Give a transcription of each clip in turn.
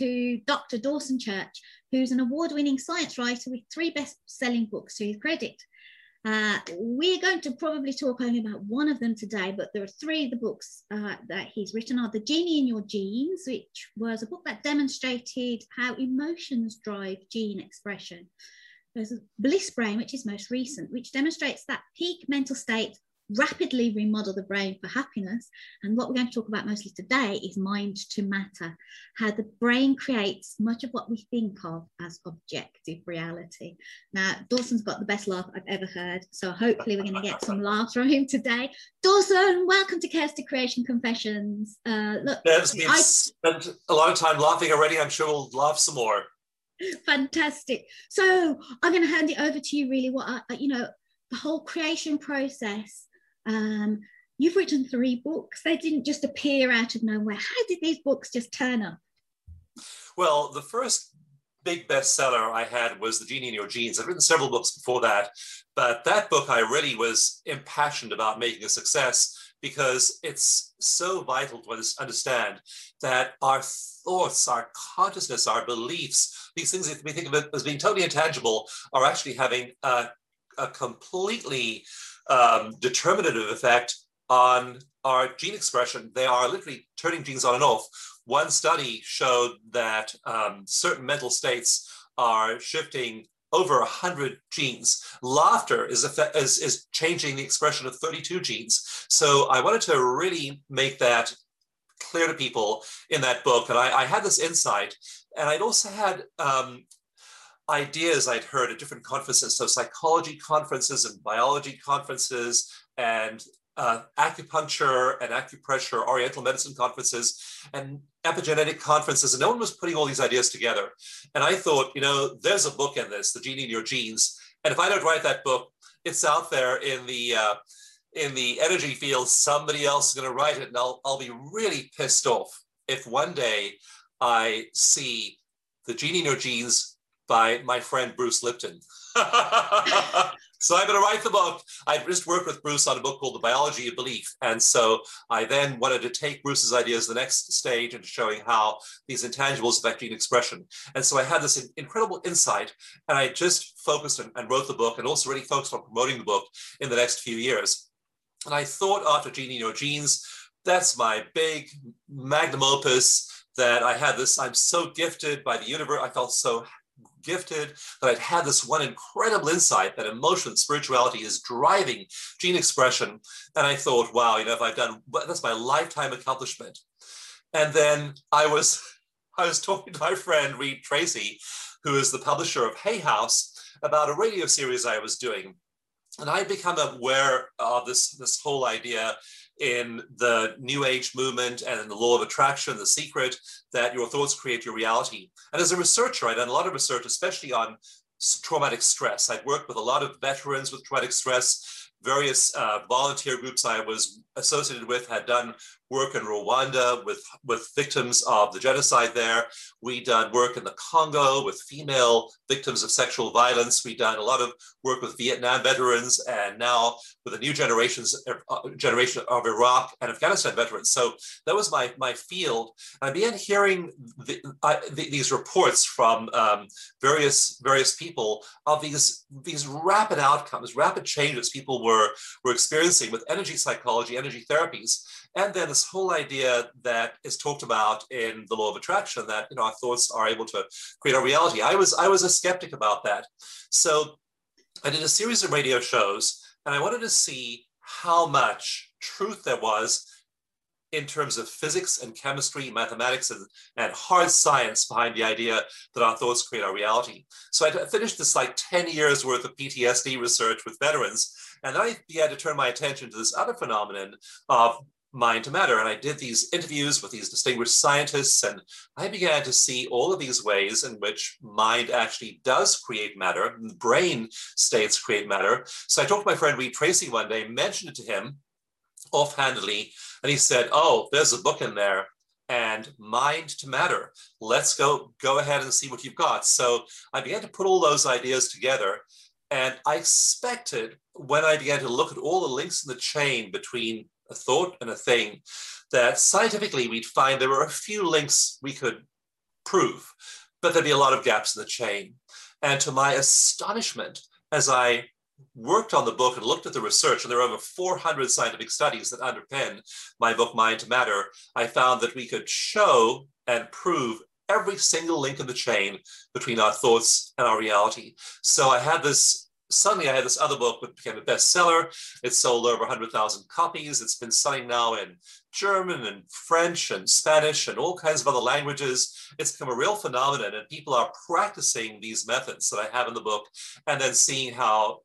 to Dr. Dawson Church, who's an award winning science writer with three best selling books to his credit. Uh, we're going to probably talk only about one of them today, but there are three of the books uh, that he's written are The Genie in Your Genes, which was a book that demonstrated how emotions drive gene expression. There's Bliss Brain, which is most recent, which demonstrates that peak mental state rapidly remodel the brain for happiness. And what we're going to talk about mostly today is mind to matter, how the brain creates much of what we think of as objective reality. Now, Dawson's got the best laugh I've ever heard. So hopefully we're going to get some laughs from him today. Dawson, welcome to Chaos to Creation Confessions. Uh, look, Dev's been I, spent a lot of time laughing already. I'm sure we'll laugh some more. Fantastic. So I'm going to hand it over to you really what I, you know, the whole creation process um, you've written three books. They didn't just appear out of nowhere. How did these books just turn up? Well, the first big bestseller I had was The Genie in Your Genes. I've written several books before that, but that book I really was impassioned about making a success because it's so vital to understand that our thoughts, our consciousness, our beliefs, these things that we think of as being totally intangible, are actually having a, a completely um, determinative effect on our gene expression. They are literally turning genes on and off. One study showed that um, certain mental states are shifting over 100 genes. Laughter is, is, is changing the expression of 32 genes. So I wanted to really make that clear to people in that book. And I, I had this insight. And I'd also had um, ideas I'd heard at different conferences, so psychology conferences and biology conferences and uh, acupuncture and acupressure, oriental medicine conferences, and epigenetic conferences, and no one was putting all these ideas together. And I thought, you know, there's a book in this, The Genie in Your Genes. And if I don't write that book, it's out there in the uh, in the energy field. Somebody else is going to write it, and I'll I'll be really pissed off if one day I see The Genie Your Genes by my friend Bruce Lipton. so I'm going to write the book. I just worked with Bruce on a book called The Biology of Belief. And so I then wanted to take Bruce's ideas to the next stage into showing how these intangibles affect gene expression. And so I had this incredible insight and I just focused and, and wrote the book and also really focused on promoting the book in the next few years. And I thought after Genie in Your Genes, that's my big magnum opus that I had this, I'm so gifted by the universe. I felt so gifted, that I'd had this one incredible insight that emotion, spirituality is driving gene expression. And I thought, wow, you know, if I've done, that's my lifetime accomplishment. And then I was, I was talking to my friend Reid Tracy, who is the publisher of Hay House, about a radio series I was doing. And I become aware of this, this whole idea in the New Age movement and in the law of attraction, the secret that your thoughts create your reality. And as a researcher, I'd done a lot of research, especially on traumatic stress. I'd worked with a lot of veterans with traumatic stress. Various uh, volunteer groups I was associated with had done work in Rwanda with, with victims of the genocide there. We done work in the Congo with female victims of sexual violence. We done a lot of work with Vietnam veterans and now with the new generations uh, generation of Iraq and Afghanistan veterans. So that was my my field. And I began hearing the, the, these reports from um, various various people of these these rapid outcomes, rapid changes people were were experiencing with energy psychology, energy therapies. And then this whole idea that is talked about in the law of attraction that you know our thoughts are able to create our reality. I was I was a skeptic about that. So I did a series of radio shows and I wanted to see how much truth there was in terms of physics and chemistry, mathematics, and, and hard science behind the idea that our thoughts create our reality. So I finished this like 10 years worth of PTSD research with veterans. And then I began to turn my attention to this other phenomenon of mind to matter. And I did these interviews with these distinguished scientists, and I began to see all of these ways in which mind actually does create matter, brain states create matter. So I talked to my friend Reid Tracy one day, mentioned it to him offhandedly, and he said, Oh, there's a book in there. and mind to matter. Let's go, go ahead and see what you've got. So I began to put all those ideas together. And I expected when I began to look at all the links in the chain between a thought and a thing, that scientifically we'd find there were a few links we could prove, but there'd be a lot of gaps in the chain. And to my astonishment, as I worked on the book and looked at the research, and there are over 400 scientific studies that underpin my book, Mind to Matter, I found that we could show and prove every single link in the chain between our thoughts and our reality. So I had this suddenly I had this other book that became a bestseller. It sold over 100,000 copies. It's been selling now in German and French and Spanish and all kinds of other languages. It's become a real phenomenon, and people are practicing these methods that I have in the book and then seeing how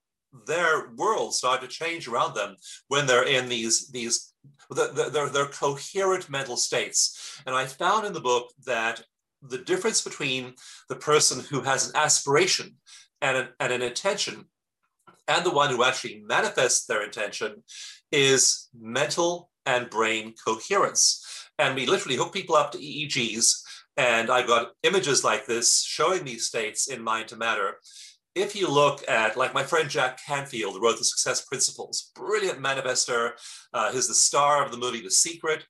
their worlds start to change around them when they're in these, these they're, they're coherent mental states. And I found in the book that the difference between the person who has an aspiration and an, and an intention and the one who actually manifests their intention is mental and brain coherence. And we literally hook people up to EEGs. And I've got images like this showing these states in Mind to Matter. If you look at, like my friend Jack Canfield, who wrote The Success Principles, brilliant manifester, uh, he's the star of the movie The Secret.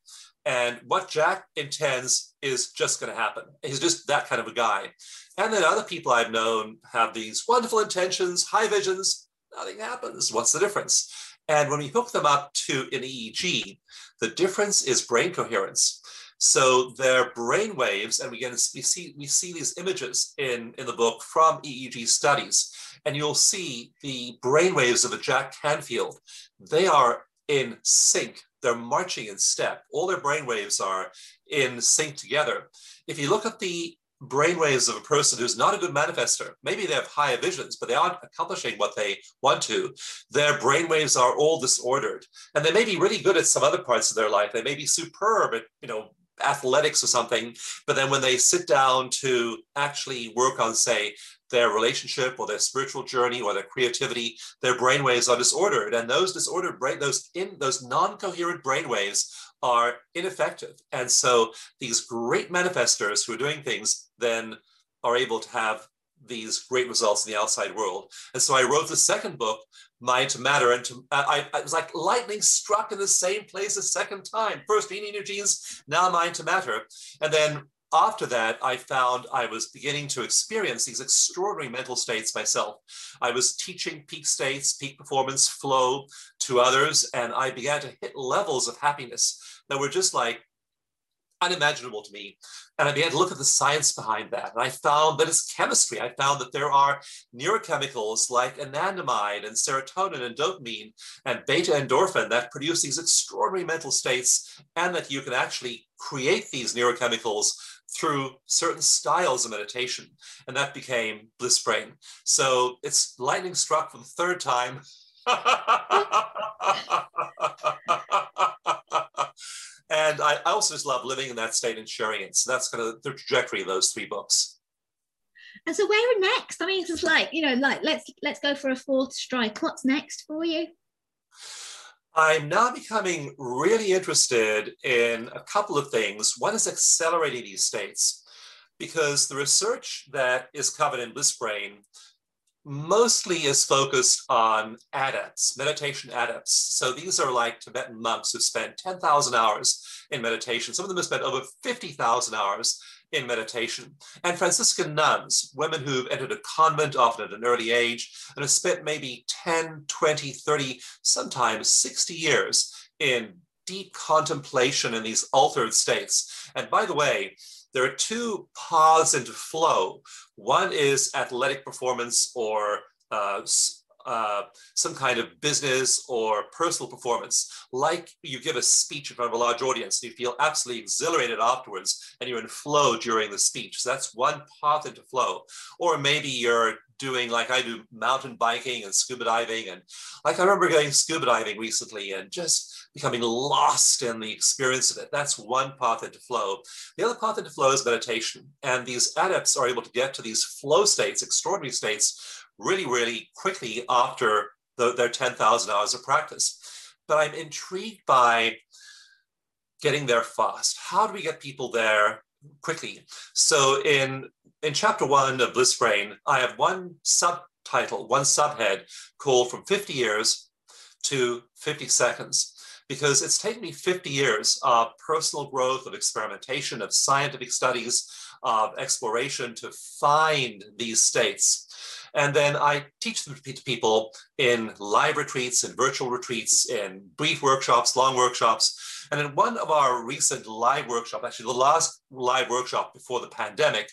And what Jack intends is just going to happen. He's just that kind of a guy. And then other people I've known have these wonderful intentions, high visions, nothing happens. What's the difference? And when we hook them up to an EEG, the difference is brain coherence. So their brain waves, and we, get, we, see, we see these images in, in the book from EEG studies, and you'll see the brain waves of a Jack Canfield. They are in sync. They're marching in step. All their brain waves are in sync together. If you look at the brainwaves of a person who's not a good manifester. Maybe they have higher visions, but they aren't accomplishing what they want to. Their brainwaves are all disordered, and they may be really good at some other parts of their life. They may be superb at you know athletics or something, but then when they sit down to actually work on, say, their relationship or their spiritual journey or their creativity, their brainwaves are disordered, and those disordered brain, those in those non-coherent brainwaves are ineffective. And so these great manifestors who are doing things then are able to have these great results in the outside world. And so I wrote the second book, Mind to Matter, and to, I, I, was like lightning struck in the same place a second time. First Gene Your Genes, now Mind to Matter. And then after that, I found I was beginning to experience these extraordinary mental states myself. I was teaching peak states, peak performance flow to others, and I began to hit levels of happiness that were just like unimaginable to me. And I began to look at the science behind that. And I found that it's chemistry. I found that there are neurochemicals like anandamide and serotonin and dopamine and beta endorphin that produce these extraordinary mental states, and that you can actually create these neurochemicals through certain styles of meditation. And that became Bliss Brain. So it's lightning struck for the third time. and I, I, also just love living in that state and sharing it. So that's kind of the trajectory of those three books. And so where next? I mean, it's like, you know, like let's let's go for a fourth strike. What's next for you? I'm now becoming really interested in a couple of things. One is accelerating these states because the research that is covered in Bliss Brain mostly is focused on adepts, meditation adepts. So these are like Tibetan monks who spend 10,000 hours in meditation. Some of them have spent over 50,000 hours in meditation. And Franciscan nuns, women who've entered a convent often at an early age and have spent maybe 10, 20, 30, sometimes 60 years in deep contemplation in these altered states. And by the way, there are two paths into flow. One is athletic performance or uh, uh, some kind of business or personal performance, like you give a speech in front of a large audience and you feel absolutely exhilarated afterwards and you're in flow during the speech. So that's one path into flow. Or maybe you're doing like I do mountain biking and scuba diving. And like I remember going scuba diving recently and just becoming lost in the experience of it. That's one path into flow. The other path into flow is meditation. And these adepts are able to get to these flow states, extraordinary states, really, really quickly after the, their 10,000 hours of practice. But I'm intrigued by getting there fast. How do we get people there quickly? So in in chapter one of Bliss Brain, I have one subtitle, one subhead called From 50 Years to 50 Seconds because it's taken me 50 years of personal growth, of experimentation, of scientific studies, of exploration to find these states. And then I teach them to people in live retreats, in virtual retreats, in brief workshops, long workshops. And in one of our recent live workshops, actually the last live workshop before the pandemic,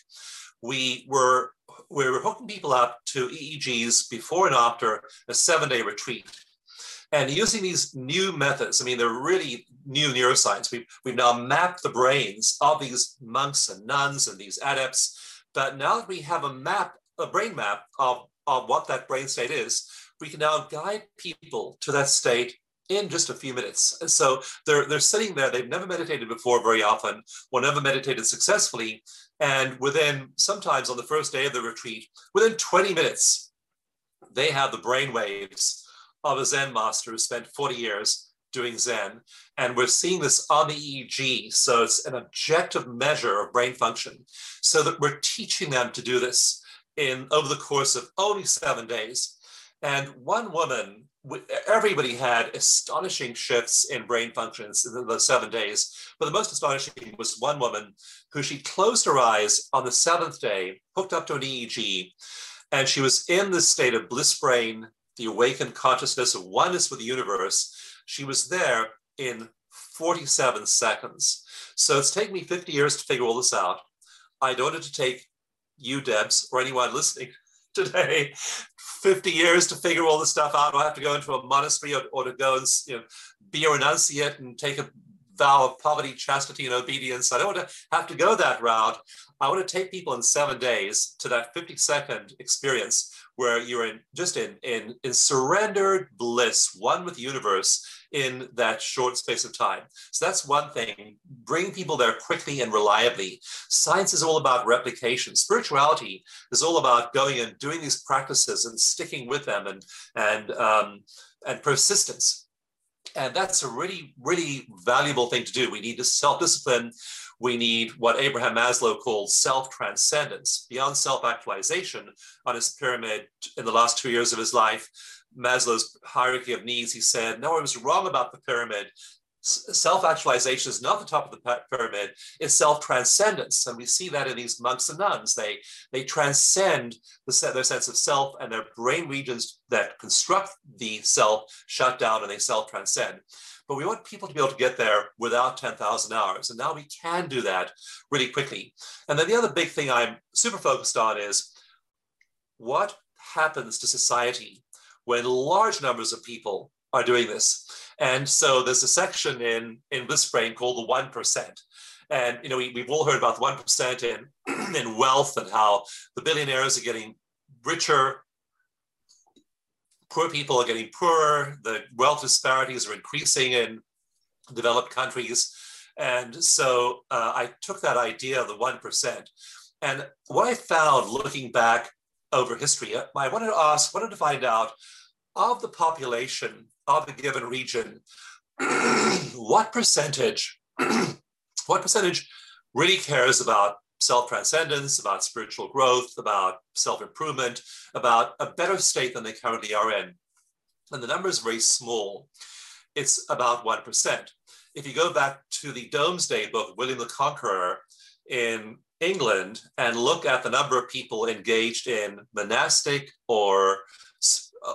we were we were hooking people up to EEGs before and after a seven-day retreat. And using these new methods, I mean, they're really new neuroscience. We've, we've now mapped the brains of these monks and nuns and these adepts. But now that we have a map, a brain map of, of what that brain state is, we can now guide people to that state in just a few minutes. So they're, they're sitting there, they've never meditated before very often, or never meditated successfully. And within, sometimes on the first day of the retreat, within 20 minutes, they have the brain waves of a Zen master who spent 40 years doing Zen. And we're seeing this on the EEG. So it's an objective measure of brain function. So that we're teaching them to do this in over the course of only seven days. And one woman, everybody had astonishing shifts in brain functions in the seven days. But the most astonishing was one woman who she closed her eyes on the seventh day, hooked up to an EEG, and she was in this state of bliss brain the awakened consciousness of oneness with the universe, she was there in 47 seconds. So it's taken me 50 years to figure all this out. I don't want to take you, Debs, or anyone listening today 50 years to figure all this stuff out. I have to go into a monastery or, or to go and you know, be a renunciate and take a vow of poverty, chastity, and obedience. I don't want to have to go that route. I want to take people in seven days to that 50 second experience where you're in just in, in, in surrendered bliss, one with the universe in that short space of time. So that's one thing, bring people there quickly and reliably. Science is all about replication. Spirituality is all about going and doing these practices and sticking with them and, and, um, and persistence. And that's a really, really valuable thing to do. We need to self-discipline. We need what Abraham Maslow called self-transcendence, beyond self-actualization on his pyramid in the last two years of his life. Maslow's hierarchy of needs, he said, no, I was wrong about the pyramid. Self-actualization is not the top of the pyramid; it's self-transcendence, and we see that in these monks and nuns. They they transcend the, their sense of self, and their brain regions that construct the self shut down, and they self-transcend. But we want people to be able to get there without 10,000 hours, and now we can do that really quickly. And then the other big thing I'm super focused on is what happens to society when large numbers of people are doing this. And so there's a section in, in Bliss Brain called the 1%. And you know, we, we've all heard about the 1% in, in wealth and how the billionaires are getting richer, poor people are getting poorer, the wealth disparities are increasing in developed countries. And so uh, I took that idea of the 1%. And what I found looking back over history, uh, I wanted to ask, wanted to find out of the population of a given region, what percentage, what percentage really cares about self-transcendence, about spiritual growth, about self-improvement, about a better state than they currently are in. And the number is very small. It's about 1%. If you go back to the Domesday book, William the Conqueror in England, and look at the number of people engaged in monastic or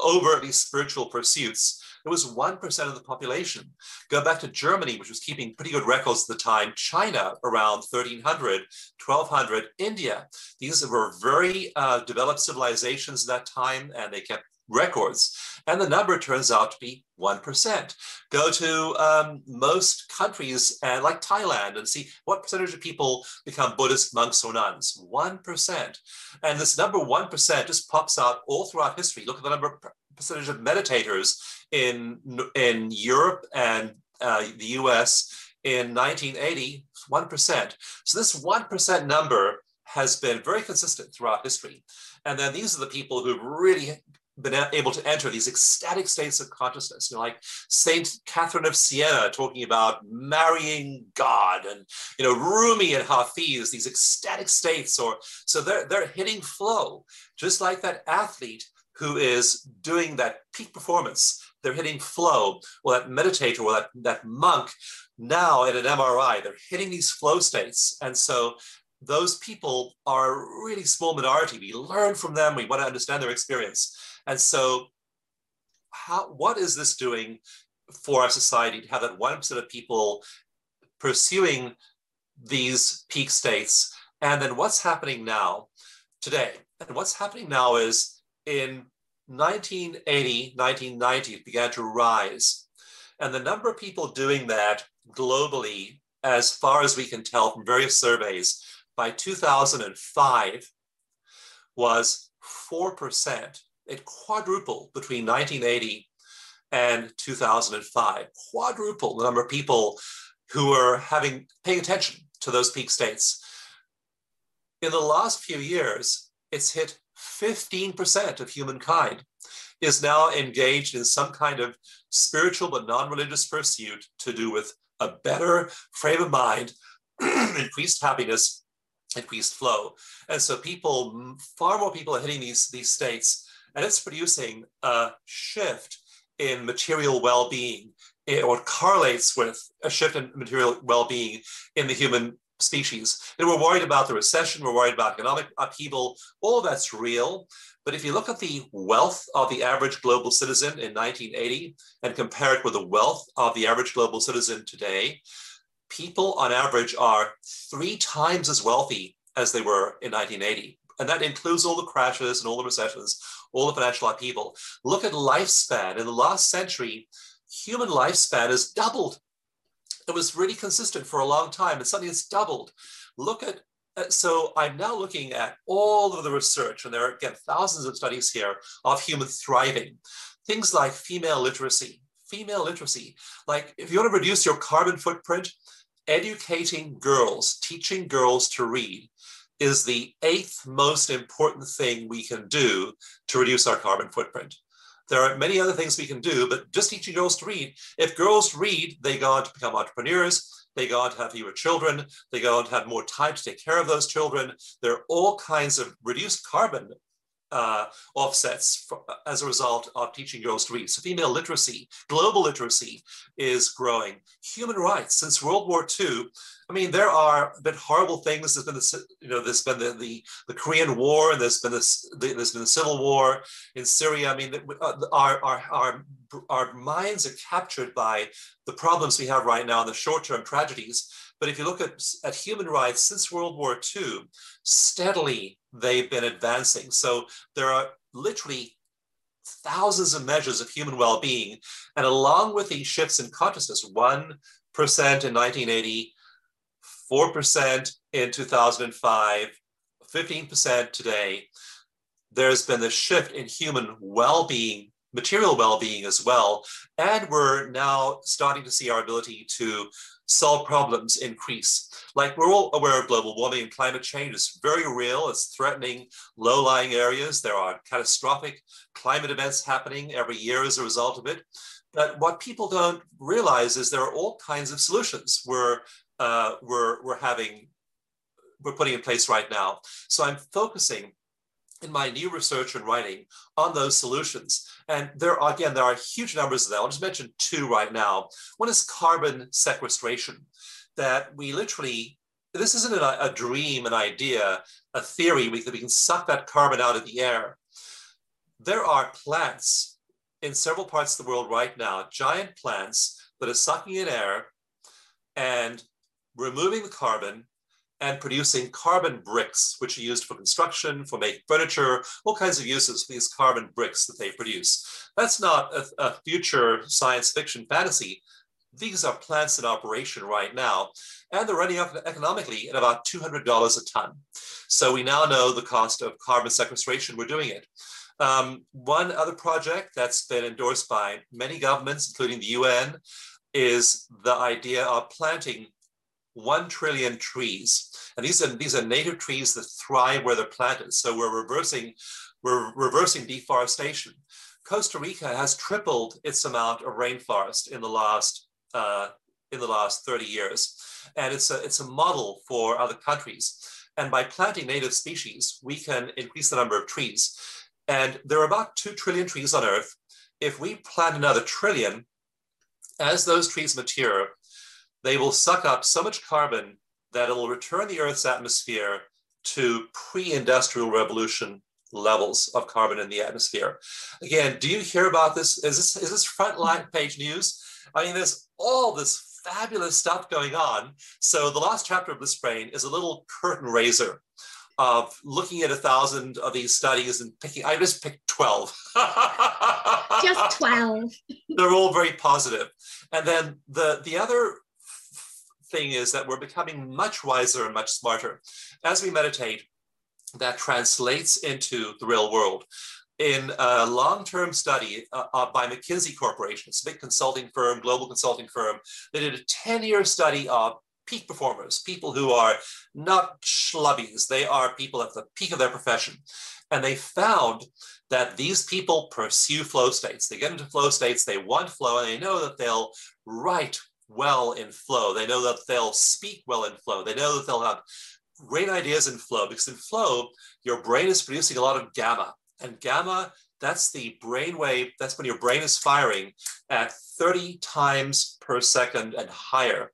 overtly spiritual pursuits, it was 1% of the population. Go back to Germany, which was keeping pretty good records at the time, China around 1300, 1200, India. These were very uh, developed civilizations at that time, and they kept records. And the number turns out to be 1%. Go to um, most countries uh, like Thailand and see what percentage of people become Buddhist monks or nuns. 1%. And this number 1% just pops out all throughout history. Look at the number percentage of meditators in, in Europe and uh, the US in 1980, 1%. So this 1% number has been very consistent throughout history. And then these are the people who've really been able to enter these ecstatic states of consciousness, you know, like Saint Catherine of Siena talking about marrying God, and you know Rumi and Hafiz, these ecstatic states, or so they're they're hitting flow, just like that athlete who is doing that peak performance. They're hitting flow, or that meditator, or that, that monk. Now in an MRI, they're hitting these flow states, and so those people are a really small minority. We learn from them. We want to understand their experience. And so, how, what is this doing for our society to have that 1% of people pursuing these peak states? And then what's happening now today? And what's happening now is in 1980, 1990, it began to rise. And the number of people doing that globally, as far as we can tell from various surveys, by 2005 was 4%. It quadrupled between 1980 and 2005, quadruple the number of people who were having paying attention to those peak states. In the last few years, it's hit 15% of humankind is now engaged in some kind of spiritual but non-religious pursuit to do with a better frame of mind, increased happiness, increased flow. And so people, far more people are hitting these, these states and it's producing a shift in material well-being eh, or correlates with a shift in material well-being in the human species. And we're worried about the recession, we're worried about economic upheaval, all that's real. But if you look at the wealth of the average global citizen in 1980 and compare it with the wealth of the average global citizen today, people on average are three times as wealthy as they were in 1980. And that includes all the crashes and all the recessions, all the financial upheaval. Look at lifespan. In the last century, human lifespan has doubled. It was really consistent for a long time, and suddenly it's doubled. Look at uh, so I'm now looking at all of the research, and there are again thousands of studies here of human thriving. Things like female literacy, female literacy. Like if you want to reduce your carbon footprint, educating girls, teaching girls to read is the eighth most important thing we can do to reduce our carbon footprint. There are many other things we can do, but just teaching girls to read. If girls read, they go on to become entrepreneurs, they go on to have fewer children, they go on to have more time to take care of those children. There are all kinds of reduced carbon uh, offsets for, as a result of teaching girls to read. So female literacy, global literacy is growing. Human rights, since World War II, I mean, there are been horrible things. There's been the, you know, there's been the, the, the Korean War, and there's been this, there's been the civil war in Syria. I mean, uh, our, our, our, our minds are captured by the problems we have right now and the short-term tragedies. But if you look at, at human rights since World War II, steadily they've been advancing. So there are literally thousands of measures of human well-being. And along with these shifts in consciousness, 1% in 1980, 4% in 2005, 15% today, there's been this shift in human well-being material well-being as well and we're now starting to see our ability to solve problems increase. Like we're all aware of global warming and climate change. It's very real. It's threatening low-lying areas. There are catastrophic climate events happening every year as a result of it. But what people don't realize is there are all kinds of solutions we're, uh, we're, we're having, we're putting in place right now. So I'm focusing in my new research and writing on those solutions. And there are, again, there are huge numbers of them. I'll just mention two right now. One is carbon sequestration, that we literally, this isn't a, a dream, an idea, a theory, we, that we can suck that carbon out of the air. There are plants in several parts of the world right now, giant plants that are sucking in air and removing the carbon and producing carbon bricks, which are used for construction, for making furniture, all kinds of uses for these carbon bricks that they produce. That's not a, a future science fiction fantasy. These are plants in operation right now, and they're running up economically at about $200 a ton. So we now know the cost of carbon sequestration, we're doing it. Um, one other project that's been endorsed by many governments, including the UN, is the idea of planting 1 trillion trees. And these are, these are native trees that thrive where they're planted. So we're reversing, we're reversing deforestation. Costa Rica has tripled its amount of rainforest in the last uh, in the last 30 years. And it's a, it's a model for other countries. And by planting native species, we can increase the number of trees. And there are about 2 trillion trees on Earth. If we plant another trillion, as those trees mature, they will suck up so much carbon that it will return the Earth's atmosphere to pre industrial revolution levels of carbon in the atmosphere. Again, do you hear about this? Is this, is this frontline page news? I mean, there's all this fabulous stuff going on. So the last chapter of Bliss Brain is a little curtain raiser of looking at a thousand of these studies and picking, I just picked 12. just 12. They're all very positive. And then the, the other thing is that we're becoming much wiser and much smarter. As we meditate, that translates into the real world in a long-term study uh, uh, by McKinsey Corporation, it's a big consulting firm, global consulting firm. They did a 10-year study of peak performers, people who are not schlubbies. They are people at the peak of their profession. And they found that these people pursue flow states. They get into flow states, they want flow, and they know that they'll write well in flow. They know that they'll speak well in flow. They know that they'll have great ideas in flow because in flow, your brain is producing a lot of gamma. And gamma, that's the brain wave, that's when your brain is firing at 30 times per second and higher.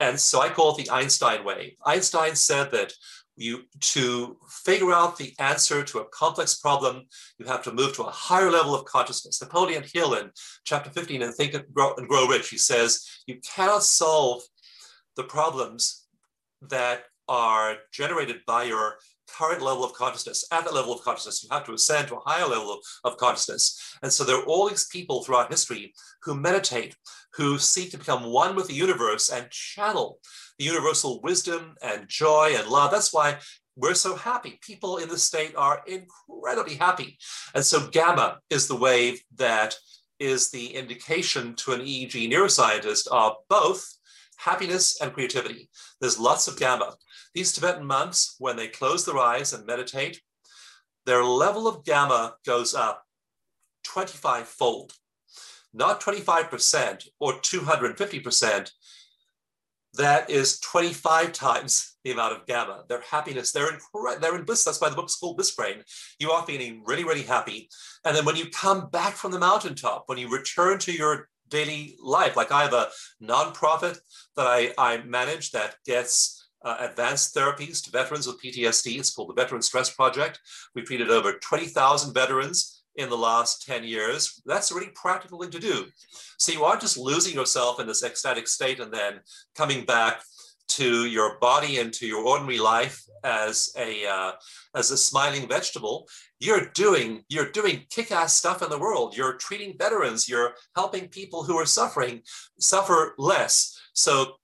And so I call it the Einstein wave. Einstein said that you to figure out the answer to a complex problem, you have to move to a higher level of consciousness. Napoleon Hill in chapter 15 in Think and Grow, and Grow Rich, he says, you cannot solve the problems that are generated by your current level of consciousness. At that level of consciousness, you have to ascend to a higher level of consciousness. And so there are all these people throughout history who meditate, who seek to become one with the universe and channel the universal wisdom and joy and love. That's why we're so happy. People in the state are incredibly happy. And so gamma is the wave that is the indication to an EEG neuroscientist of both happiness and creativity. There's lots of gamma. These Tibetan monks, when they close their eyes and meditate, their level of gamma goes up 25 fold, not 25% or 250%. That is 25 times the amount of gamma. Their happiness, they're in, they're in bliss. That's why the book's called Bliss Brain. You are feeling really, really happy. And then when you come back from the mountaintop, when you return to your daily life, like I have a nonprofit that I, I manage that gets uh, advanced therapies to veterans with PTSD. It's called the Veteran Stress Project. We've treated over 20,000 veterans in the last 10 years. That's a really practical thing to do. So you aren't just losing yourself in this ecstatic state and then coming back to your body and to your ordinary life as a uh, as a smiling vegetable you're doing you're doing kick-ass stuff in the world you're treating veterans you're helping people who are suffering suffer less so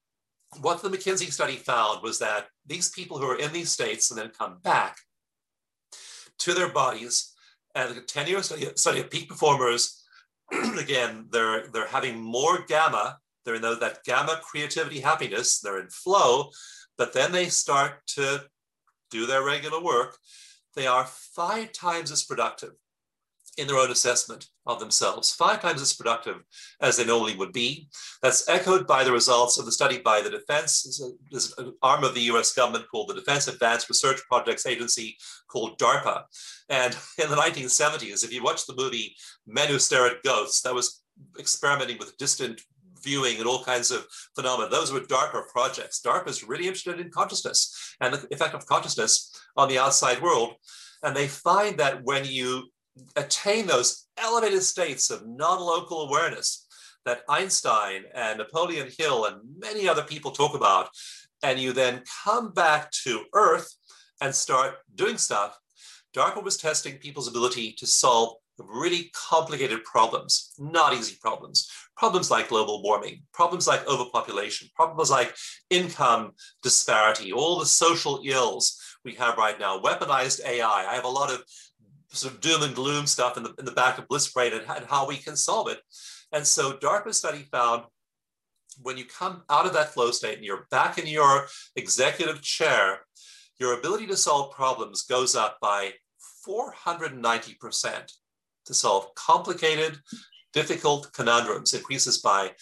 what the McKinsey study found was that these people who are in these states and then come back to their bodies and a 10 year study, study of peak performers, again, they're, they're having more gamma. They're in that gamma creativity happiness, they're in flow, but then they start to do their regular work. They are five times as productive in their own assessment of themselves, five times as productive as they normally would be. That's echoed by the results of the study by the Defense, there's an arm of the US government called the Defense Advanced Research Projects Agency called DARPA. And in the 1970s, if you watch the movie Men Who Stare at Goats, that was experimenting with distant viewing and all kinds of phenomena. Those were DARPA projects. DARPA is really interested in consciousness and the effect of consciousness on the outside world. And they find that when you attain those elevated states of non-local awareness that Einstein and Napoleon Hill and many other people talk about, and you then come back to Earth and start doing stuff, DARPA was testing people's ability to solve really complicated problems, not easy problems. Problems like global warming, problems like overpopulation, problems like income disparity, all the social ills we have right now, weaponized AI. I have a lot of sort of doom and gloom stuff in the, in the back of Bliss Brain and, and how we can solve it. And so DARPA study found when you come out of that flow state and you're back in your executive chair, your ability to solve problems goes up by 490%. to solve complicated, difficult conundrums increases by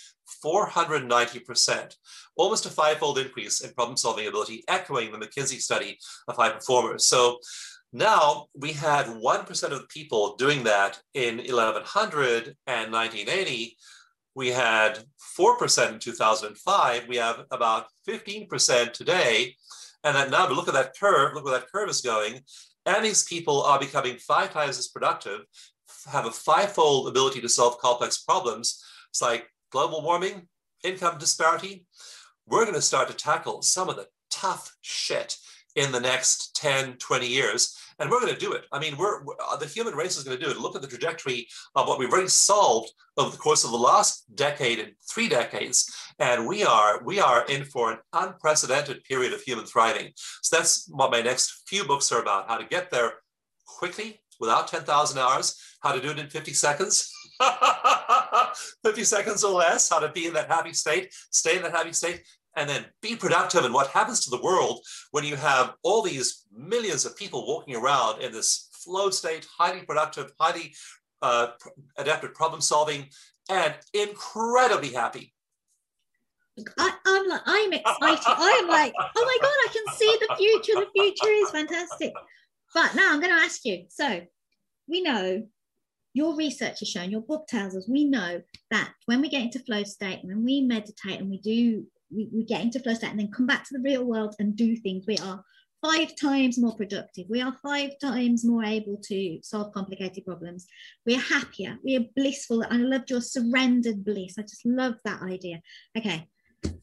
490%, almost a five-fold increase in problem-solving ability, echoing the McKinsey study of high performers. So now we had 1% of people doing that in 1100 and 1980. We had 4% in 2005. We have about 15% today. And then now look at that curve, look where that curve is going. And these people are becoming five times as productive, have a five-fold ability to solve complex problems. It's like global warming, income disparity. We're going to start to tackle some of the tough shit in the next 10, 20 years. And we're going to do it. I mean, we're, we're, uh, the human race is going to do it. Look at the trajectory of what we've already solved over the course of the last decade and three decades. And we are we are in for an unprecedented period of human thriving. So that's what my next few books are about: how to get there quickly without 10,000 hours, how to do it in 50 seconds. 50 seconds or less, how to be in that happy state, stay in that happy state, and then be productive. And what happens to the world when you have all these millions of people walking around in this flow state, highly productive, highly uh, adaptive problem solving, and incredibly happy. I, am like, I'm excited. I'm like, oh my God, I can see the future. The future is fantastic. But now I'm going to ask you. So we know your research has shown, your book tells us, we know that when we get into flow state, when we meditate and we do, we, we get into flow state and then come back to the real world and do things, we are five times more productive. We are five times more able to solve complicated problems. We are happier. We are blissful. I loved your surrendered bliss. I just love that idea. Okay.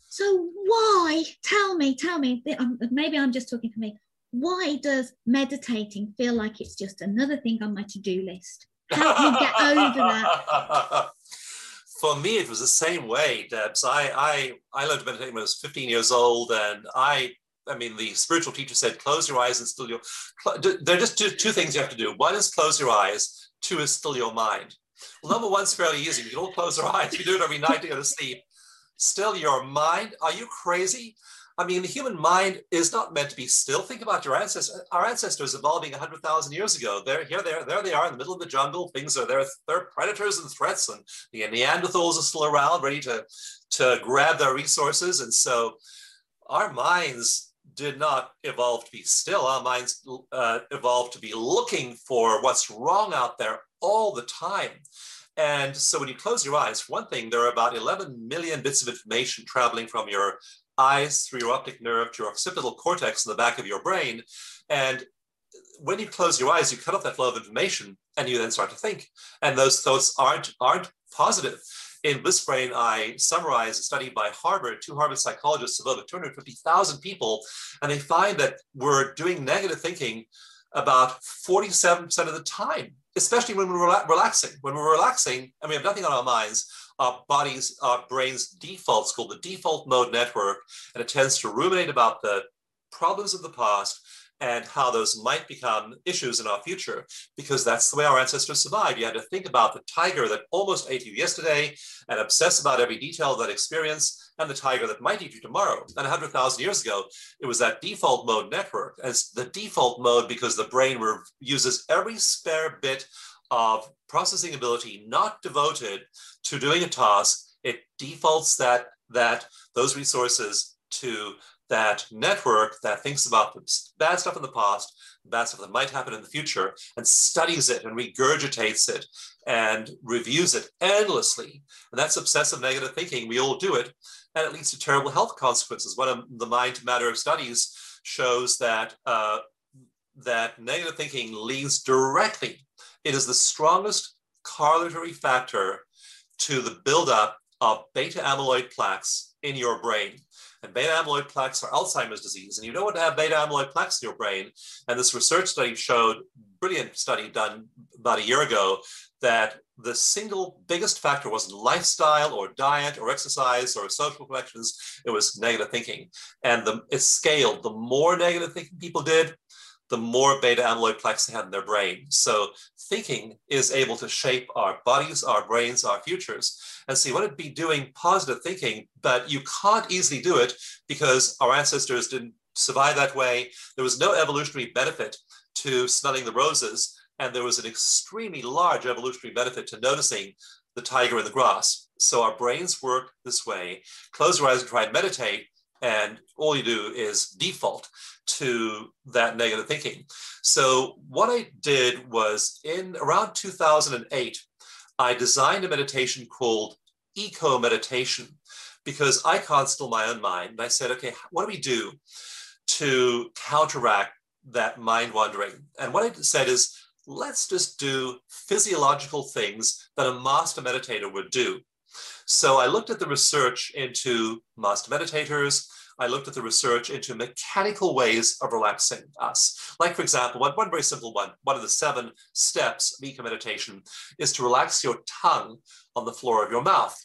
So why, tell me, tell me, um, maybe I'm just talking for me. Why does meditating feel like it's just another thing on my to-do list? Help you get over that. For me, it was the same way, Debs. I, I, I learned to meditate when I was 15 years old, and I I mean, the spiritual teacher said, close your eyes and still your. There are just two, two things you have to do. One is close your eyes. Two is still your mind. Well, number one's fairly easy. You can all close your eyes. You do it every night to go to sleep. Still your mind. Are you crazy? I mean, the human mind is not meant to be still. Think about your ancestors. Our ancestors evolving 100,000 years ago. They're here, there, there they are in the middle of the jungle. Things are there. They're predators and threats, and the Neanderthals are still around, ready to, to grab their resources. And so our minds did not evolve to be still. Our minds uh, evolved to be looking for what's wrong out there all the time. And so when you close your eyes, one thing, there are about 11 million bits of information traveling from your eyes through your optic nerve to your occipital cortex in the back of your brain. And when you close your eyes, you cut off that flow of information and you then start to think. And those thoughts aren't, aren't positive. In Bliss Brain, I summarize a study by Harvard, two Harvard psychologists of over 250,000 people, and they find that we're doing negative thinking about 47% of the time, especially when we're relaxing. When we're relaxing and we have nothing on our minds, Uh, our bodies, our uh, brain's defaults called the default mode network, and it tends to ruminate about the problems of the past and how those might become issues in our future, because that's the way our ancestors survived. You had to think about the tiger that almost ate you yesterday and obsess about every detail of that experience, and the tiger that might eat you tomorrow. And 100,000 years ago, it was that default mode network as the default mode because the brain uses every spare bit of processing ability not devoted to doing a task. It defaults that that those resources to that network that thinks about the bad stuff in the past, bad stuff that might happen in the future, and studies it and regurgitates it and reviews it endlessly. And that's obsessive negative thinking. We all do it. And it leads to terrible health consequences. One of the mind matter of studies shows that, uh, that negative thinking leads directly, it is the strongest correlatory factor to the buildup of beta amyloid plaques in your brain. And beta amyloid plaques are Alzheimer's disease. And you don't want to have beta amyloid plaques in your brain. And this research study showed, brilliant study done about a year ago, that the single biggest factor wasn't lifestyle or diet or exercise or social connections, it was negative thinking. And the, it scaled. The more negative thinking people did, the more beta amyloid plaques they had in their brain. So thinking is able to shape our bodies, our brains, our futures. And so want to be doing positive thinking, but you can't easily do it because our ancestors didn't survive that way. There was no evolutionary benefit to smelling the roses And there was an extremely large evolutionary benefit to noticing the tiger in the grass. So our brains work this way. Close your eyes and try and meditate, and all you do is default to that negative thinking. So what I did was in around 2008, I designed a meditation called Eco Meditation because I still my own mind. And I said, okay, what do we do to counteract that mind wandering? And what I said is, let's just do physiological things that a master meditator would do. So I looked at the research into master meditators. I looked at the research into mechanical ways of relaxing us. Like, for example, one, one very simple one, one of the seven steps of eco meditation is to relax your tongue on the floor of your mouth.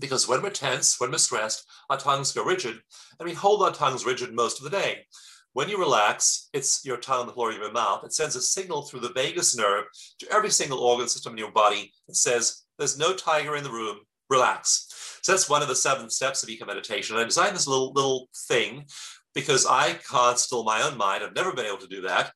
Because when we're tense, when we're stressed, our tongues go rigid, and we hold our tongues rigid most of the day. When you relax, it's your tongue on the floor of your mouth. It sends a signal through the vagus nerve to every single organ system in your body that says, there's no tiger in the room, relax. So that's one of the seven steps of eco meditation. And I designed this little little thing because I can't still my own mind. I've never been able to do that.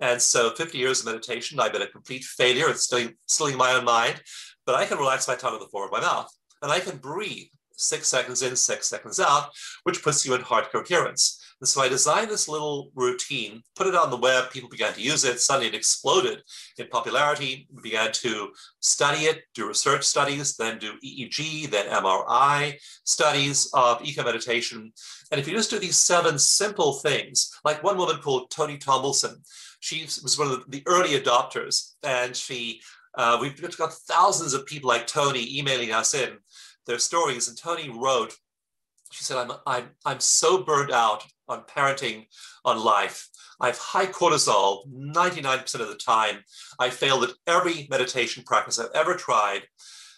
And so 50 years of meditation, I've been a complete failure at stilling, stilling my own mind, but I can relax my tongue on the floor of my mouth and I can breathe six seconds in, six seconds out, which puts you in heart coherence. And so I designed this little routine, put it on the web, people began to use it, suddenly it exploded in popularity, we began to study it, do research studies, then do EEG, then MRI studies of eco meditation. And if you just do these seven simple things, like one woman called Tony Tomlinson, she was one of the early adopters, and she uh, we've got thousands of people like Tony emailing us in their stories. And Tony wrote, she said, I'm, I'm, I'm so burned out on parenting, on life. I have high cortisol 99% of the time. I failed at every meditation practice I've ever tried.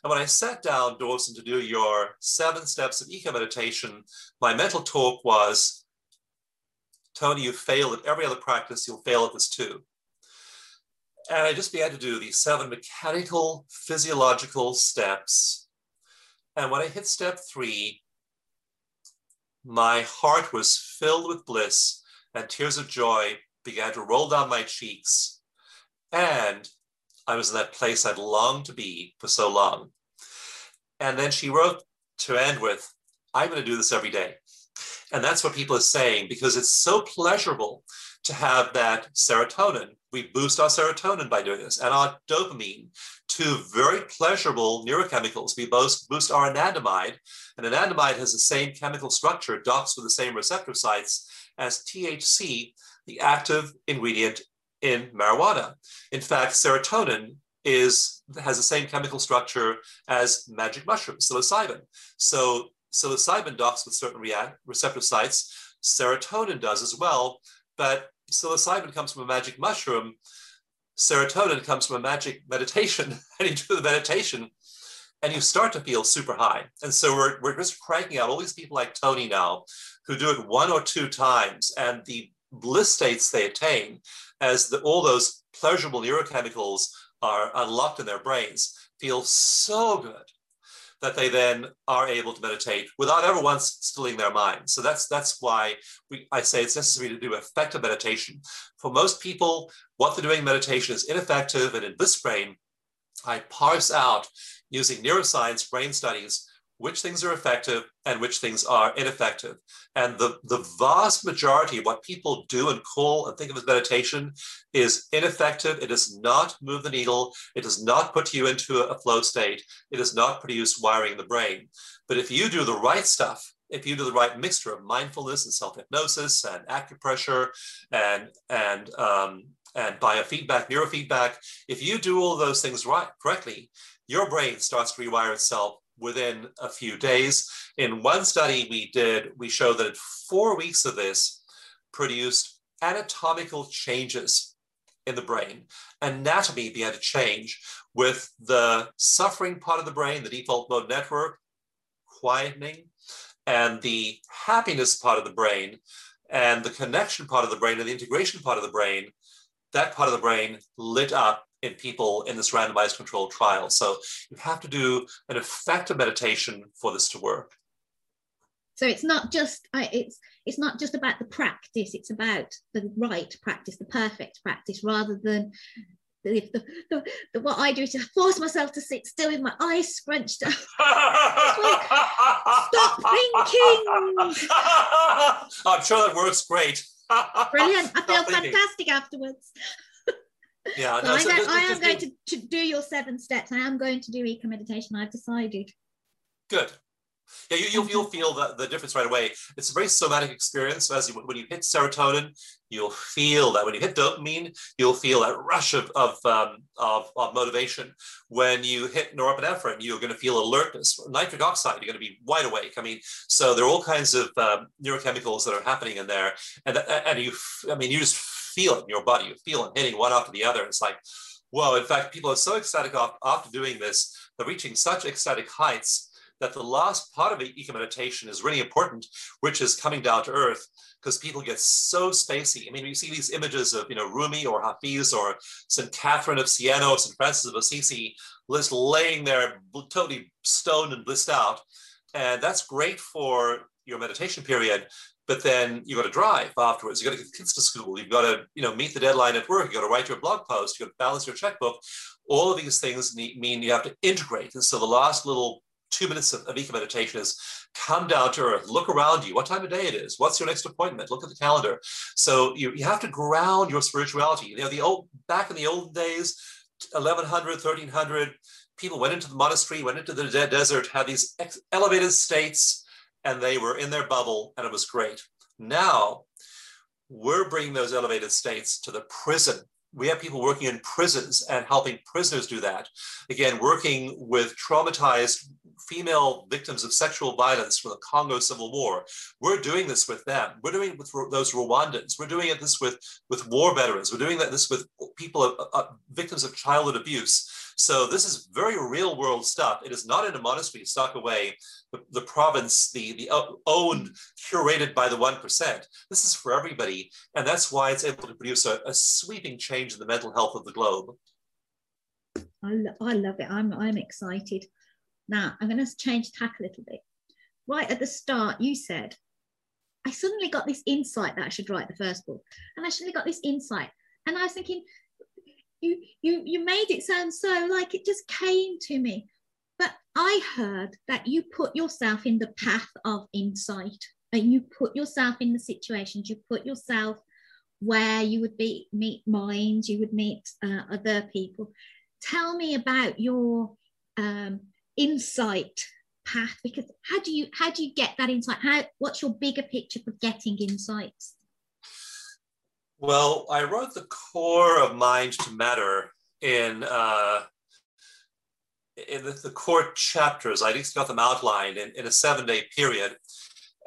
And when I sat down, Dawson, to do your seven steps of eco meditation, my mental talk was Toni, you failed at every other practice, you'll fail at this too. And I just began to do these seven mechanical, physiological steps. And when I hit step three, my heart was filled with bliss, and tears of joy began to roll down my cheeks. And I was in that place I'd longed to be for so long. And then she wrote to end with, I'm going to do this every day. And that's what people are saying because it's so pleasurable to have that serotonin. We boost our serotonin by doing this and our dopamine, two very pleasurable neurochemicals. We both boost our anandamide, and anandamide has the same chemical structure, docks with the same receptor sites as THC, the active ingredient in marijuana. In fact, serotonin is has the same chemical structure as magic mushroom, psilocybin. So psilocybin docks with certain receptor sites. Serotonin does as well, but psilocybin comes from a magic mushroom. Serotonin comes from a magic meditation, and you do the meditation, and you start to feel super high. And so we're, we're just cranking out all these people like Tony now who do it one or two times, and the bliss states they attain as the, all those pleasurable neurochemicals are unlocked in their brains feel so good that they then are able to meditate without ever once stilling their mind. So that's that's why we, I say it's necessary to do effective meditation. For most people, what they're doing meditation is ineffective, and in Bliss Brain, I parse out using neuroscience brain studies which things are effective and which things are ineffective. And the, the vast majority of what people do and call and think of as meditation is ineffective. It does not move the needle. It does not put you into a flow state. It does not produce wiring in the brain. But if you do the right stuff, if you do the right mixture of mindfulness and self-hypnosis and acupressure and, and, um, and biofeedback, neurofeedback, if you do all those things right correctly, your brain starts to rewire itself within a few days. In one study we did, we showed that four weeks of this produced anatomical changes in the brain. Anatomy began to change with the suffering part of the brain, the default mode network, quietening, and the happiness part of the brain, and the connection part of the brain, and the integration part of the brain, that part of the brain lit up in people in this randomized controlled trial. So you have to do an effective meditation for this to work. So it's not just it's it's not just about the practice. It's about the right practice, the perfect practice, rather than the, the, the, the, what I do is to force myself to sit still with my eyes scrunched up. Stop thinking. I'm sure that works great. Brilliant. I feel fantastic afterwards. Yeah, no, so I am going to, to do your seven steps. I am going to do eco meditation. I've decided. Good. Yeah, you, you'll, you'll feel the, the difference right away. It's a very somatic experience. As you, when you hit serotonin, you'll feel that. When you hit dopamine, you'll feel that rush of, of, um, of, of, motivation. When you hit norepinephrine, you're going to feel alertness. Nitric oxide, you're going to be wide awake. I mean, so there are all kinds of um, neurochemicals that are happening in there. And, and you, I mean, you just feel it in your body. You feel it hitting one after the other. It's like, whoa. In fact, people are so ecstatic after doing this, they're reaching such ecstatic heights that the last part of the eco meditation is really important, which is coming down to earth, because people get so spacey. I mean, you see these images of, you know, Rumi or Hafiz or St. Catherine of Siena or St. Francis of Assisi, just laying there totally stoned and blissed out. And that's great for your meditation period, but then you've got to drive afterwards. You've got to get the kids to school. You've got to, you know, meet the deadline at work. You've got to write your blog post. You've got to balance your checkbook. All of these things need, mean you have to integrate. And so the last little two minutes of, of eco meditation is come down to earth, look around you, what time of day it is, what's your next appointment, look at the calendar. So you, you have to ground your spirituality. You know, the old back in the old days, 1100, 1300, people went into the monastery, went into the desert, had these elevated states, and they were in their bubble, and it was great. Now, we're bringing those elevated states to the prison we have people working in prisons and helping prisoners do that. Again, working with traumatized female victims of sexual violence from the Congo Civil War. We're doing this with them. We're doing it with those Rwandans. We're doing it this with, with war veterans. We're doing this with people, uh, uh, victims of childhood abuse. So this is very real world stuff. It is not in a monastery stuck away, the, the province, the, the owned, curated by the 1%. This is for everybody. And that's why it's able to produce a, a sweeping change in the mental health of the globe. I, lo- I love it. I'm, I'm excited. Now, I'm going to change tack a little bit. Right at the start, you said, I suddenly got this insight that I should write the first book. And I suddenly got this insight. And I was thinking, you, you, you made it sound so like it just came to me. But I heard that you put yourself in the path of insight and you put yourself in the situations, you put yourself where you would be meet minds, you would meet uh, other people. Tell me about your um, insight path because how do you how do you get that insight how what's your bigger picture for getting insights well i wrote the core of mind to matter in uh in the, the core chapters i just got them outlined in, in a seven day period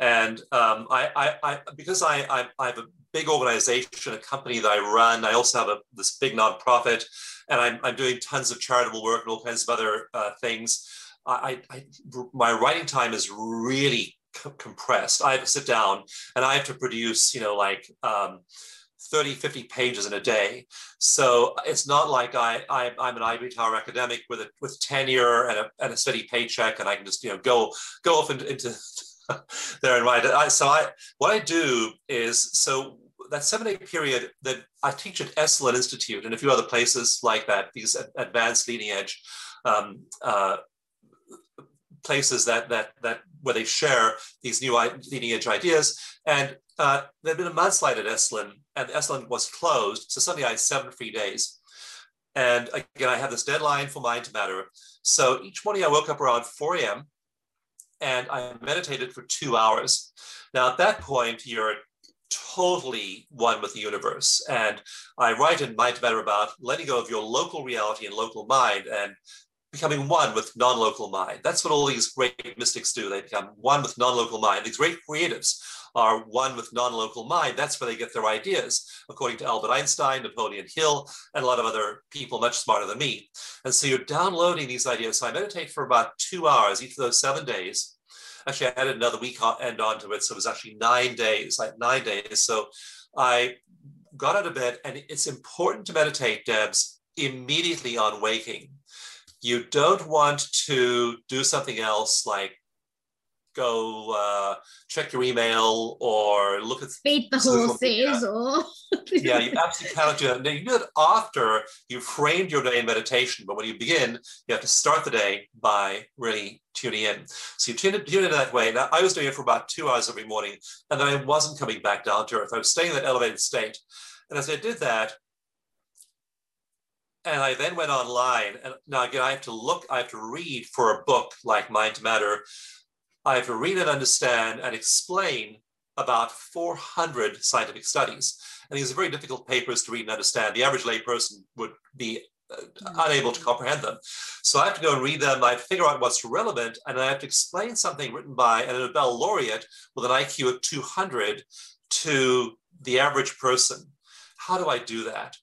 and um, I, I, I, because I, I, I have a big organization, a company that I run. I also have a, this big nonprofit, and I'm, I'm doing tons of charitable work and all kinds of other uh, things. I, I, my writing time is really compressed. I have to sit down and I have to produce, you know, like um, 30, 50 pages in a day. So it's not like I, I am an ivory tower academic with a, with tenure and a, and a steady paycheck, and I can just you know go go off into, into there and write. I, so I what I do is so that seven day period that I teach at Esalen Institute and a few other places like that, these advanced leading edge um, uh, places that that that where they share these new lineage ideas. And uh, there'd been a mudslide at Esalen, and Esalen was closed. So suddenly I had seven free days. And again, I had this deadline for Mind to Matter. So each morning I woke up around 4 a.m. and I meditated for two hours. Now, at that point, you're totally one with the universe. And I write in Mind to Matter about letting go of your local reality and local mind and becoming one with non-local mind. That's what all these great mystics do. They become one with non-local mind. These great creatives are one with non-local mind. That's where they get their ideas, according to Albert Einstein, Napoleon Hill, and a lot of other people much smarter than me. And so you're downloading these ideas. So I meditate for about two hours each of those seven days. Actually, I added another week end onto it, so it was actually nine days, like nine days. So I got out of bed, and it's important to meditate, Debs, immediately on waking you don't want to do something else like go uh, check your email or look at feed the horses or yeah you absolutely cannot do that. Now, you do it after you've framed your day in meditation but when you begin you have to start the day by really tuning in. So you tune in, tune in that way. Now i was doing it for about two hours every morning and then i wasn't coming back down to earth. I was staying in that elevated state. And as i did that and I then went online. And now again, I have to look, I have to read for a book like Mind to Matter I have to read and understand and explain about 400 scientific studies. And these are very difficult papers to read and understand. The average layperson would be uh, unable to comprehend them. So I have to go and read them. I have to figure out what's relevant, and I have to explain something written by a Nobel laureate with an IQ of 200 to the average person. How do I do that?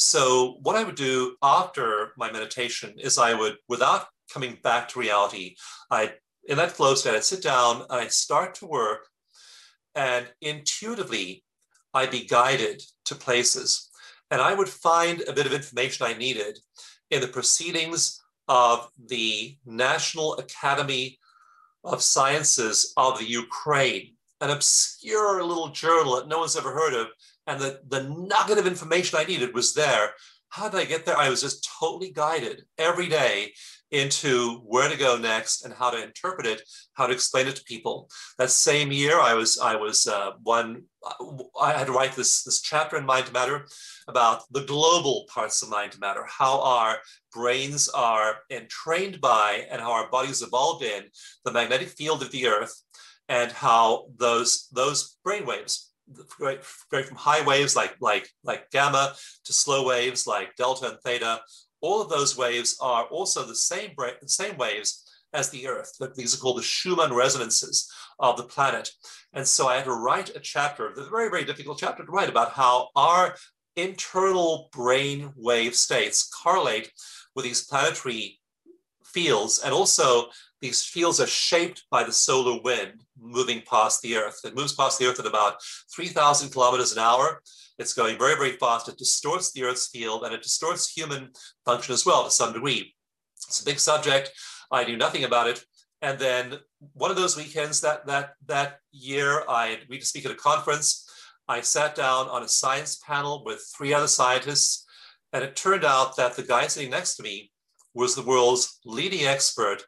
So what I would do after my meditation is I would, without coming back to reality, I in that flow state, I'd sit down and I'd start to work, and intuitively, I'd be guided to places. And I would find a bit of information I needed in the proceedings of the National Academy of Sciences of the Ukraine, an obscure little journal that no one's ever heard of. And the, the nugget of information I needed was there. How did I get there? I was just totally guided every day into where to go next and how to interpret it, how to explain it to people. That same year, I was I was uh, one. I had to write this this chapter in Mind to Matter about the global parts of Mind to Matter, how our brains are entrained by and how our bodies evolved in the magnetic field of the Earth, and how those those brain Right, from high waves like like like gamma to slow waves like delta and theta all of those waves are also the same, the same waves as the Earth. These are called the Schumann resonances of the planet. And so I had to write a chapter, a very, very difficult chapter to write about how our internal brain wave states correlate with these planetary fields. And also these fields are shaped by the solar wind moving past the Earth. It moves past the Earth at about 3,000 kilometers an hour. It's going very, very fast. It distorts the Earth's field and it distorts human function as well to some degree. It's a big subject. I knew nothing about it. And then one of those weekends that that that year, I agreed to speak at a conference. I sat down on a science panel with three other scientists, and it turned out that the guy sitting next to me was the world's leading expert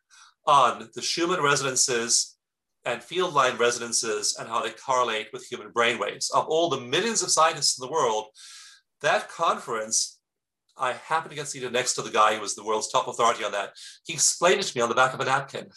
on the Schumann resonances and field line resonances and how they correlate with human brainwaves. Of all the millions of scientists in the world, that conference, I happened to get seated next to the guy who was the world's top authority on that. He explained it to me on the back of a napkin.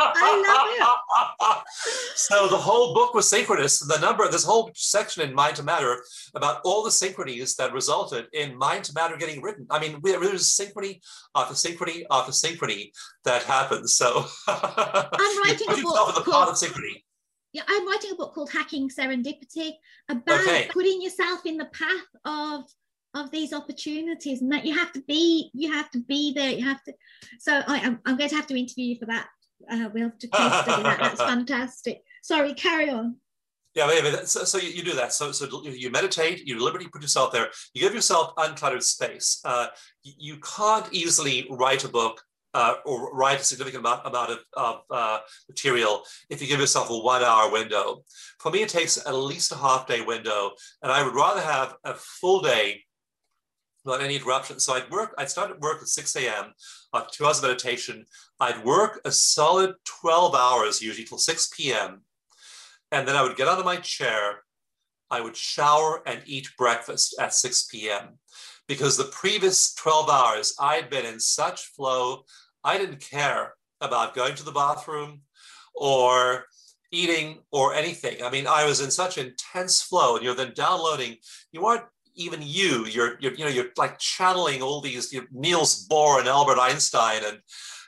I love it. so the whole book was synchronous. The number, this whole section in Mind to Matter about all the synchronies that resulted in Mind to Matter getting written. I mean, there's synchrony after synchrony after synchrony that happens. So I'm writing a book the called, of synchrony. Yeah, I'm writing a book called Hacking Serendipity about okay. putting yourself in the path of of these opportunities and that you have to be you have to be there you have to so I, am I'm going to have to interview you for that uh, we'll have to study that that's fantastic sorry carry on yeah, but, so, so you, you, do that. So, so you meditate, you deliberately put yourself there, you give yourself uncluttered space. Uh, you can't easily write a book uh, or write a significant amount, amount of, of uh, material if you give yourself a one hour window. For me, it takes at least a half day window, and I would rather have a full day without any interruption. So I'd work, I'd start at work at 6 a.m., uh, two hours of meditation. I'd work a solid 12 hours, usually till 6 p.m. And then I would get out of my chair, I would shower and eat breakfast at 6 p.m. Because the previous 12 hours, I'd been in such flow, I didn't care about going to the bathroom or eating or anything. I mean, I was in such intense flow, and you're then downloading. You aren't even you, you're, you're, you know, you're like channeling all these you Niels Bohr and Albert Einstein and,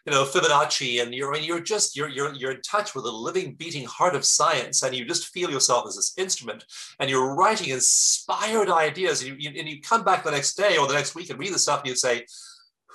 you know, Fibonacci, and you're, and you're just, you're, you're, you're in touch with the living, beating heart of science, and you just feel yourself as this instrument, and you're writing inspired ideas, and you, and you come back the next day or the next week and read the stuff, and you say,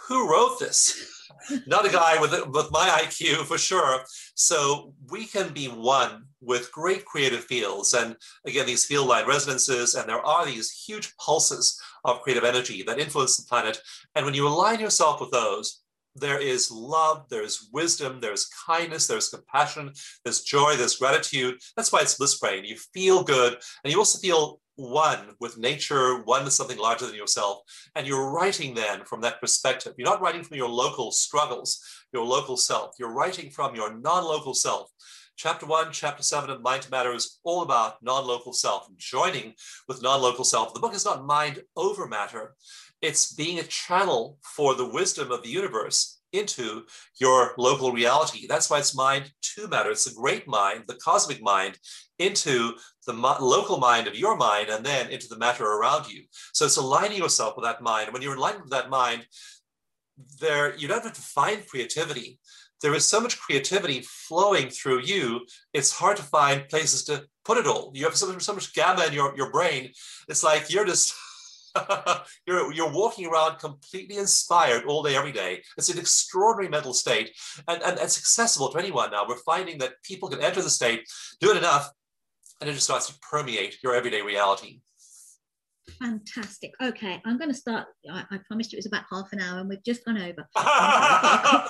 who wrote this? Not a guy with, with my IQ for sure. So we can be one with great creative fields. And again, these field line resonances, and there are these huge pulses of creative energy that influence the planet. And when you align yourself with those, there is love, there's wisdom, there's kindness, there's compassion, there's joy, there's gratitude. That's why it's bliss brain. You feel good, and you also feel one with nature, one with something larger than yourself. And you're writing then from that perspective. You're not writing from your local struggles, your local self. You're writing from your non local self. Chapter one, chapter seven of Mind to Matter is all about non local self, joining with non local self. The book is not mind over matter, it's being a channel for the wisdom of the universe into your local reality. That's why it's mind to matter. It's the great mind, the cosmic mind, into the local mind of your mind and then into the matter around you. So it's aligning yourself with that mind. When you're aligned with that mind, there you don't have to find creativity. There is so much creativity flowing through you, it's hard to find places to put it all. You have so much, so much gamma in your, your brain. It's like you're just you're, you're walking around completely inspired all day, every day. It's an extraordinary mental state, and, and it's accessible to anyone now. We're finding that people can enter the state, do it enough, and it just starts to permeate your everyday reality. Fantastic. Okay, I'm going to start. I, I, promised it was about half an hour, and we've just gone over. ah,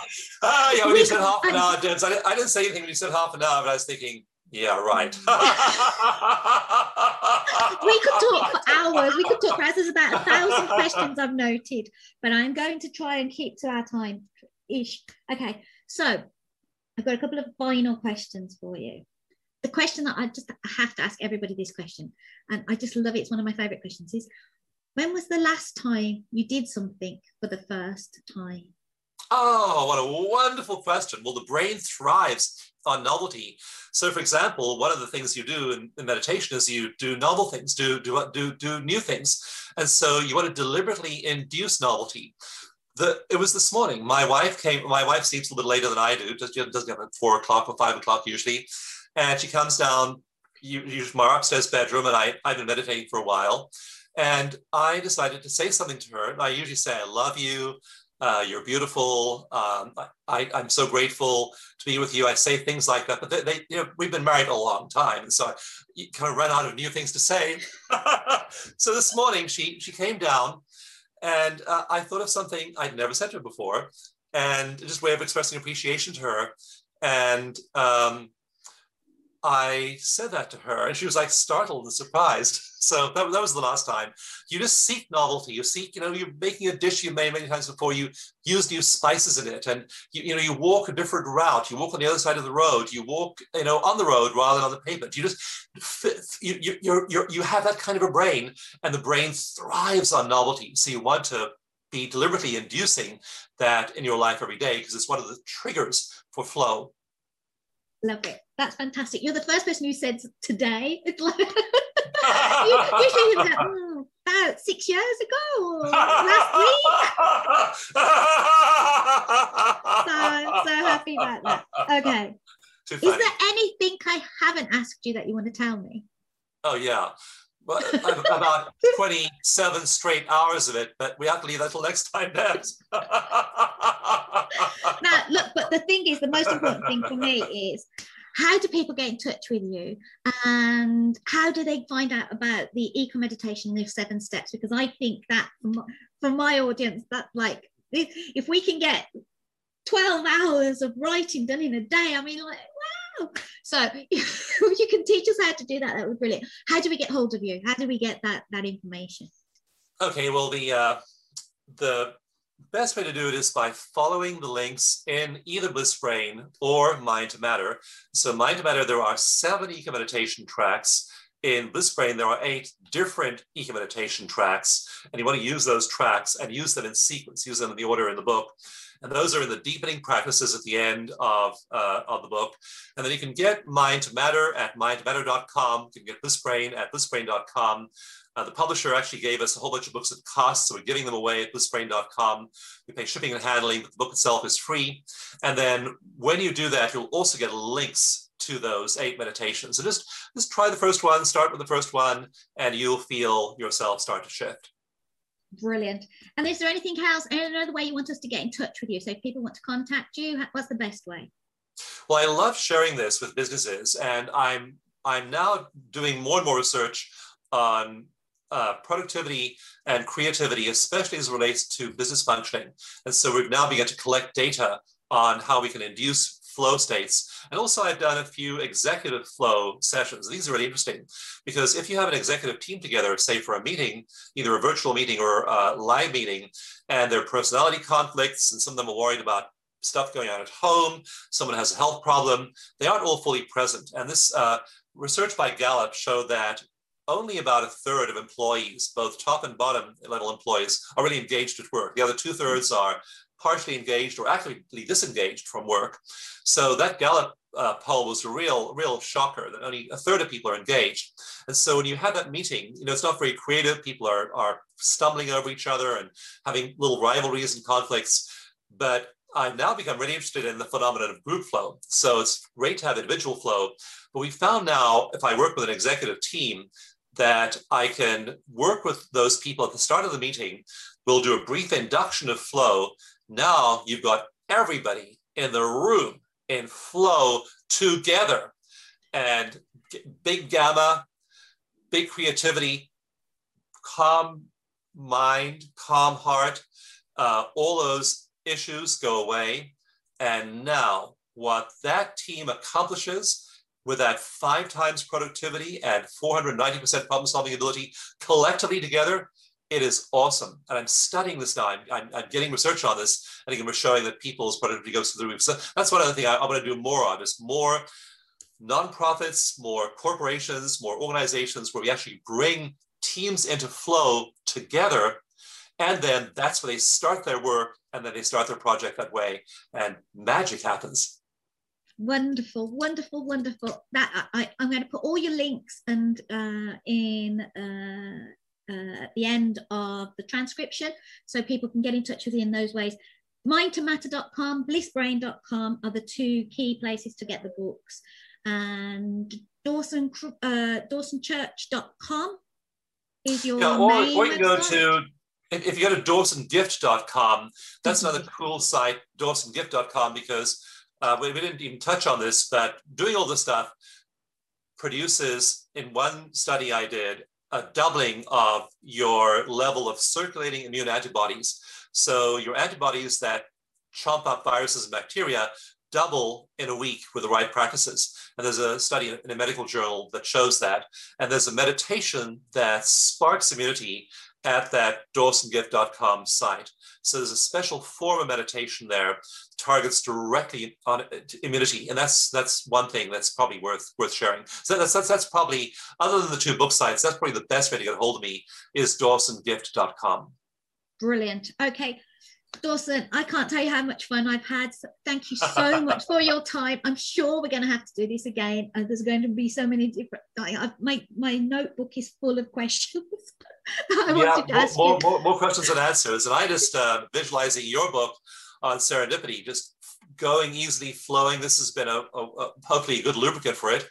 yeah, when you said half an hour, Debs, I didn't, I didn't say anything when you said half an hour, but I was thinking, yeah, right. we could talk for hours. We could talk for hours. There's about a thousand questions I've noted, but I'm going to try and keep to our time ish. Okay, so I've got a couple of final questions for you. The question that I just have to ask everybody this question, and I just love it. It's one of my favorite questions. Is when was the last time you did something for the first time? Oh, what a wonderful question. Well, the brain thrives on novelty. So, for example, one of the things you do in, in, meditation is you do novel things, do, do, do, do new things. And so you want to deliberately induce novelty. The, it was this morning. My wife came, my wife sleeps a little bit later than I do, just doesn't get at four o'clock or five o'clock usually. And she comes down, from our upstairs bedroom, and I, I've been meditating for a while. And I decided to say something to her. And I usually say, I love you uh, you're beautiful. Um, I, am so grateful to be with you. I say things like that, but they, they, you know, we've been married a long time, and so you kind of run out of new things to say. so this morning she she came down, and uh, I thought of something I'd never said to her before, and just way of expressing appreciation to her. And um, I said that to her, and she was like startled and surprised. So that, that was the last time. You just seek novelty. You seek, you know, you're making a dish you made many times before. You use new spices in it, and you, you know, you walk a different route. You walk on the other side of the road. You walk, you know, on the road rather than on the pavement. You just, you you you you you have that kind of a brain, and the brain thrives on novelty. So you want to be deliberately inducing that in your life every day because it's one of the triggers for flow. Love it. That's fantastic. You're the first person who said today. It's like you, usually you like, oh, about six years ago last week. so, so happy about that. Okay. Is there anything I haven't asked you that you want to tell me? Oh yeah. Well, about 27 straight hours of it, but we have to leave that till next time, Debs. now, look, but the thing is, the most important thing for me is how do people get in touch with you and how do they find out about the eco meditation the seven steps because i think that for my audience that's like if we can get 12 hours of writing done in a day i mean like wow so you can teach us how to do that that would be brilliant how do we get hold of you how do we get that that information okay well the uh the best way to do it is by following the links in either Bliss Brain or Mind Matter. So Mind Matter, there are seven eco meditation tracks. In Bliss Brain, there are eight different eco meditation tracks, and you want to use those tracks and use them in sequence, use them in the order in the book. And those are in the deepening practices at the end of, uh, of the book. And then you can get Mind to Matter at mindtomatter.com. You can get Bliss Brain at blissbrain.com. Uh, the publisher actually gave us a whole bunch of books at cost, so we're giving them away at blissbrain.com. We pay shipping and handling, but the book itself is free. And then when you do that, you'll also get links to those eight meditations. So just, just try the first one, start with the first one, and you'll feel yourself start to shift. Brilliant. And is there anything else, any other way you want us to get in touch with you? So if people want to contact you, what's the best way? Well, I love sharing this with businesses, and I'm I'm now doing more and more research on uh, productivity and creativity, especially as it relates to business functioning. And so we've now begun to collect data on how we can induce flow states. And also I've done a few executive flow sessions. These are really interesting because if you have an executive team together, say for a meeting, either a virtual meeting or a live meeting, and there are personality conflicts and some of them are worried about stuff going on at home, someone has a health problem, they aren't all fully present. And this uh, research by Gallup showed that only about a third of employees, both top and bottom level employees, are really engaged at work. The other two thirds are partially engaged or actively disengaged from work. So that Gallup uh, poll was a real, real shocker that only a third of people are engaged. And so when you have that meeting, you know, it's not very creative. People are, are stumbling over each other and having little rivalries and conflicts. But I've now become really interested in the phenomenon of group flow. So it's great to have individual flow, but we found now if I work with an executive team that I can work with those people at the start of the meeting. We'll do a brief induction of flow. Now you've got everybody in the room in flow together and big gamma, big creativity, calm mind, calm heart, uh, all those issues go away. And now, what that team accomplishes with that five times productivity and 490% problem solving ability collectively together, it is awesome. And I'm studying this now. I'm, I'm, I'm, getting research on this. And again, we're showing that people's productivity goes through the roof. So that's one other thing I, I'm going to do more on is more nonprofits, more corporations, more organizations where we actually bring teams into flow together. And then that's where they start their work and then they start their project that way. And magic happens wonderful wonderful wonderful that I, i'm going to put all your links and uh, in uh, uh, at the end of the transcription so people can get in touch with you in those ways. Mindtomatter.com blissbrain.com are the two key places to get the books. And dawson uh, dawsonchurch.com is your yeah, or, or you can go to if you go to dawsongift.com that's another cool site dawsongift.com because uh, we, we didn't even touch on this, but doing all this stuff produces, in one study I did, a doubling of your level of circulating immune antibodies. So your antibodies that chomp up viruses and bacteria double in a week with the right practices. And there's a study in a medical journal that shows that. And there's a meditation that sparks immunity at that dawsongift.com site. So there's a special form of meditation there targets directly on immunity, and that's that's one thing that's probably worth worth sharing. So that's that's, that's probably other than the two book sites, that's probably the best way to get a hold of me is dawsongift.com. Brilliant. Okay. Dawson, I can't tell you how much fun I've had. So thank you so much for your time. I'm sure we're going to have to do this again. And there's going to be so many different. I, my my notebook is full of questions. yeah, more, more, more, questions and answers. And I just uh, visualizing your book on serendipity, just going easily, flowing. This has been a, a, a hopefully a good lubricant for it.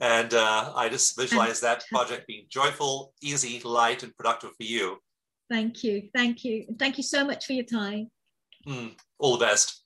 And uh, I just visualize that project being joyful, easy, light, and productive for you. Thank you. Thank you. Thank you so much for your time. Mm, all the best.